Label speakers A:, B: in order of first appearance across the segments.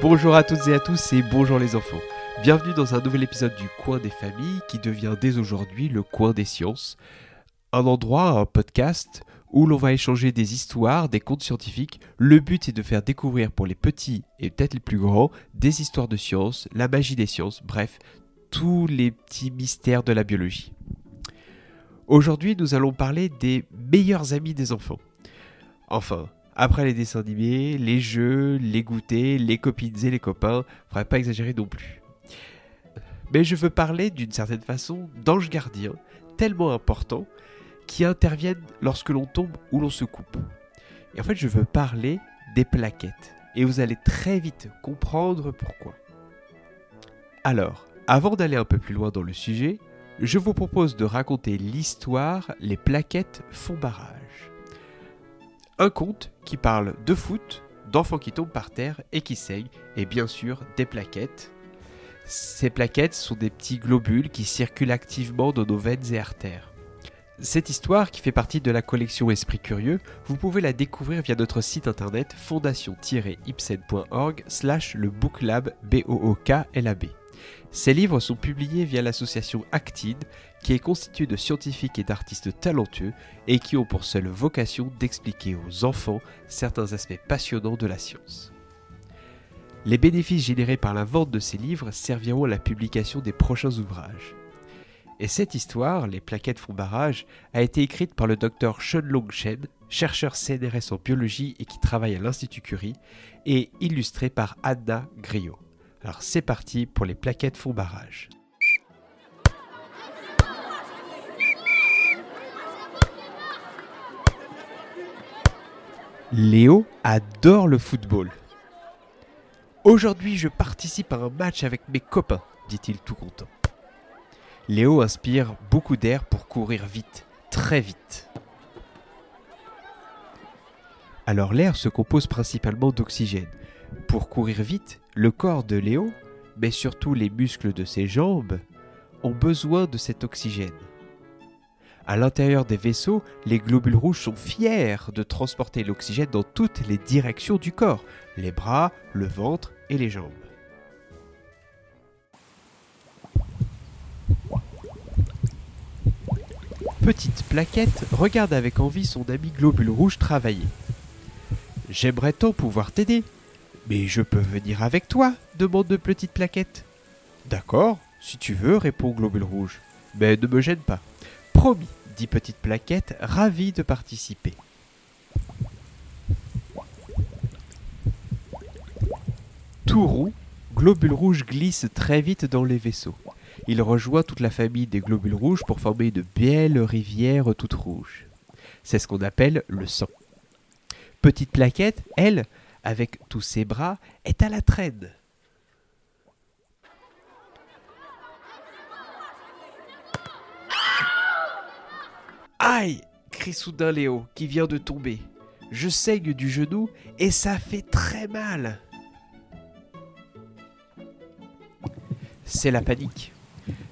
A: Bonjour à toutes et à tous et bonjour les enfants. Bienvenue dans un nouvel épisode du Coin des familles qui devient dès aujourd'hui le Coin des sciences. Un endroit, un podcast où l'on va échanger des histoires, des contes scientifiques. Le but est de faire découvrir pour les petits et peut-être les plus grands des histoires de sciences, la magie des sciences, bref, tous les petits mystères de la biologie. Aujourd'hui, nous allons parler des meilleurs amis des enfants. Enfin, après les dessins animés, les jeux, les goûters, les copines et les copains, faudrait pas exagérer non plus. Mais je veux parler d'une certaine façon d'anges gardiens, tellement importants, qui interviennent lorsque l'on tombe ou l'on se coupe. Et en fait, je veux parler des plaquettes. Et vous allez très vite comprendre pourquoi. Alors, avant d'aller un peu plus loin dans le sujet, je vous propose de raconter l'histoire Les plaquettes font barrage. Un conte qui parle de foot, d'enfants qui tombent par terre et qui saignent, et bien sûr des plaquettes. Ces plaquettes sont des petits globules qui circulent activement dans nos veines et artères. Cette histoire, qui fait partie de la collection Esprit Curieux, vous pouvez la découvrir via notre site internet fondation-ipsen.org slash le booklab b o o k l a b Ces livres sont publiés via l'association Actid, qui est constituée de scientifiques et d'artistes talentueux et qui ont pour seule vocation d'expliquer aux enfants certains aspects passionnants de la science. Les bénéfices générés par la vente de ces livres serviront à la publication des prochains ouvrages. Et cette histoire, Les plaquettes font barrage, a été écrite par le docteur Long Shen, chercheur CNRS en biologie et qui travaille à l'Institut Curie, et illustrée par Anna Griot. Alors c'est parti pour Les plaquettes font barrage. Léo adore le football. Aujourd'hui, je participe à un match avec mes copains, dit-il tout content. Léo inspire beaucoup d'air pour courir vite, très vite. Alors l'air se compose principalement d'oxygène. Pour courir vite, le corps de Léo, mais surtout les muscles de ses jambes, ont besoin de cet oxygène. À l'intérieur des vaisseaux, les globules rouges sont fiers de transporter l'oxygène dans toutes les directions du corps, les bras, le ventre et les jambes. Petite plaquette regarde avec envie son ami globule rouge travailler. J'aimerais tant pouvoir t'aider. Mais je peux venir avec toi demande de Petite Plaquette. D'accord, si tu veux, répond Globule Rouge. Mais ne me gêne pas. Promis, dit Petite Plaquette, ravie de participer. Tout roux, Globule Rouge glisse très vite dans les vaisseaux. Il rejoint toute la famille des globules rouges pour former une belle rivière toute rouge. C'est ce qu'on appelle le sang. Petite plaquette, elle, avec tous ses bras, est à la traîne. Aïe crie soudain Léo, qui vient de tomber. Je saigne du genou et ça fait très mal. C'est la panique.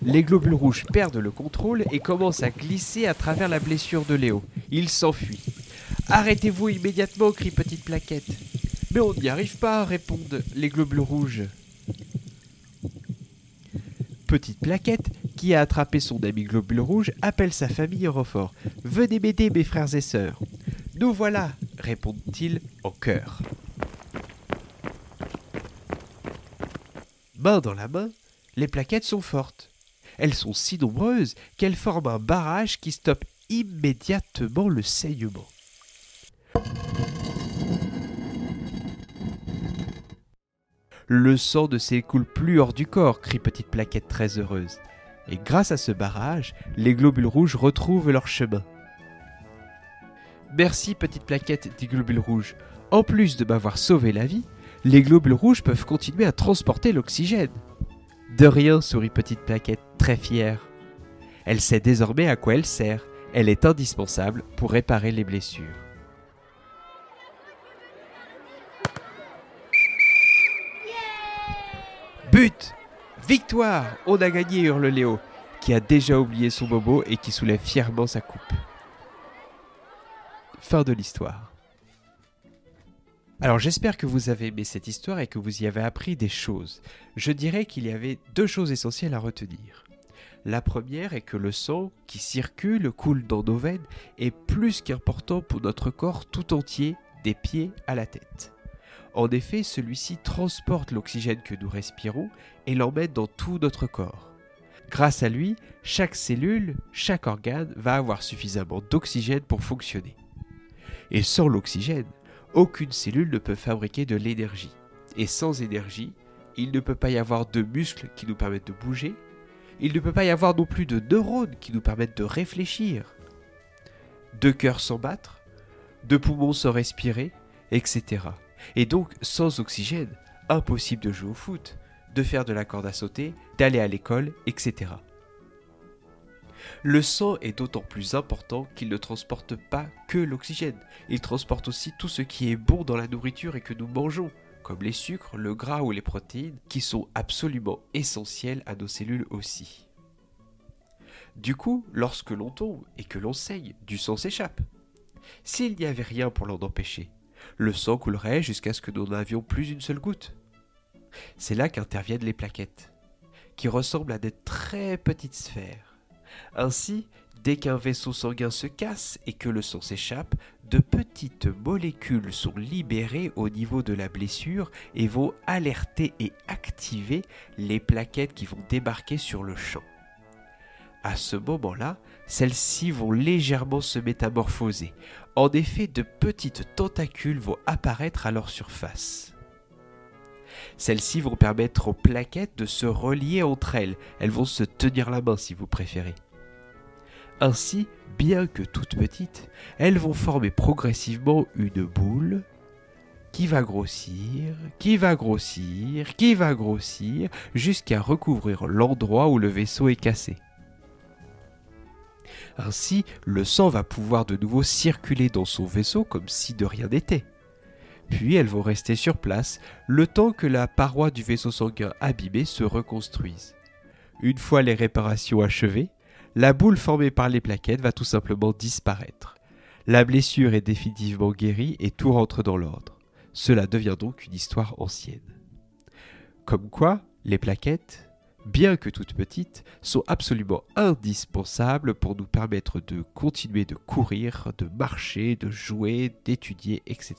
A: Les globules rouges perdent le contrôle et commencent à glisser à travers la blessure de Léo. Il s'enfuit. Arrêtez-vous immédiatement, crie Petite Plaquette. Mais on n'y arrive pas, répondent les globules rouges. Petite Plaquette, qui a attrapé son ami globule rouge, appelle sa famille en renfort. Venez m'aider, mes frères et sœurs. Nous voilà, répondent-ils en chœur. Main dans la main, les plaquettes sont fortes. Elles sont si nombreuses qu'elles forment un barrage qui stoppe immédiatement le saignement. Le sang ne s'écoule plus hors du corps, crie Petite Plaquette très heureuse. Et grâce à ce barrage, les globules rouges retrouvent leur chemin. Merci, Petite Plaquette, dit Globule Rouge. En plus de m'avoir sauvé la vie, les globules rouges peuvent continuer à transporter l'oxygène. De rien, sourit Petite Plaquette, très fière. Elle sait désormais à quoi elle sert. Elle est indispensable pour réparer les blessures. But Victoire On a gagné, hurle Léo, qui a déjà oublié son bobo et qui soulève fièrement sa coupe. Fin de l'histoire. Alors j'espère que vous avez aimé cette histoire et que vous y avez appris des choses. Je dirais qu'il y avait deux choses essentielles à retenir. La première est que le sang qui circule, coule dans nos veines, est plus qu'important pour notre corps tout entier, des pieds à la tête. En effet, celui-ci transporte l'oxygène que nous respirons et l'emmène dans tout notre corps. Grâce à lui, chaque cellule, chaque organe va avoir suffisamment d'oxygène pour fonctionner. Et sans l'oxygène, aucune cellule ne peut fabriquer de l'énergie. Et sans énergie, il ne peut pas y avoir de muscles qui nous permettent de bouger, il ne peut pas y avoir non plus de neurones qui nous permettent de réfléchir, de cœurs sans battre, de poumons sans respirer, etc. Et donc, sans oxygène, impossible de jouer au foot, de faire de la corde à sauter, d'aller à l'école, etc. Le sang est d'autant plus important qu'il ne transporte pas que l'oxygène, il transporte aussi tout ce qui est bon dans la nourriture et que nous mangeons, comme les sucres, le gras ou les protéines, qui sont absolument essentiels à nos cellules aussi. Du coup, lorsque l'on tombe et que l'on saigne, du sang s'échappe. S'il n'y avait rien pour l'en empêcher, le sang coulerait jusqu'à ce que nous n'avions plus une seule goutte. C'est là qu'interviennent les plaquettes, qui ressemblent à des très petites sphères. Ainsi, dès qu'un vaisseau sanguin se casse et que le sang s'échappe, de petites molécules sont libérées au niveau de la blessure et vont alerter et activer les plaquettes qui vont débarquer sur le champ. À ce moment-là, celles-ci vont légèrement se métamorphoser. En effet, de petites tentacules vont apparaître à leur surface. Celles-ci vont permettre aux plaquettes de se relier entre elles. Elles vont se tenir la main si vous préférez. Ainsi, bien que toutes petites, elles vont former progressivement une boule qui va grossir, qui va grossir, qui va grossir, jusqu'à recouvrir l'endroit où le vaisseau est cassé. Ainsi, le sang va pouvoir de nouveau circuler dans son vaisseau comme si de rien n'était. Puis elles vont rester sur place le temps que la paroi du vaisseau sanguin abîmé se reconstruise. Une fois les réparations achevées, la boule formée par les plaquettes va tout simplement disparaître. La blessure est définitivement guérie et tout rentre dans l'ordre. Cela devient donc une histoire ancienne. Comme quoi, les plaquettes, bien que toutes petites, sont absolument indispensables pour nous permettre de continuer de courir, de marcher, de jouer, d'étudier, etc.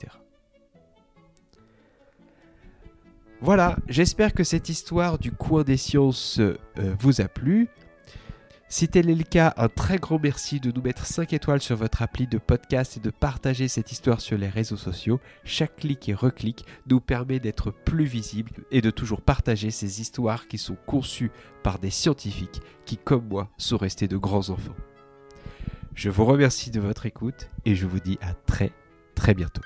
A: Voilà, j'espère que cette histoire du coin des sciences euh, vous a plu. Si tel est le cas, un très grand merci de nous mettre 5 étoiles sur votre appli de podcast et de partager cette histoire sur les réseaux sociaux. Chaque clic et reclic nous permet d'être plus visible et de toujours partager ces histoires qui sont conçues par des scientifiques qui, comme moi, sont restés de grands enfants. Je vous remercie de votre écoute et je vous dis à très très bientôt.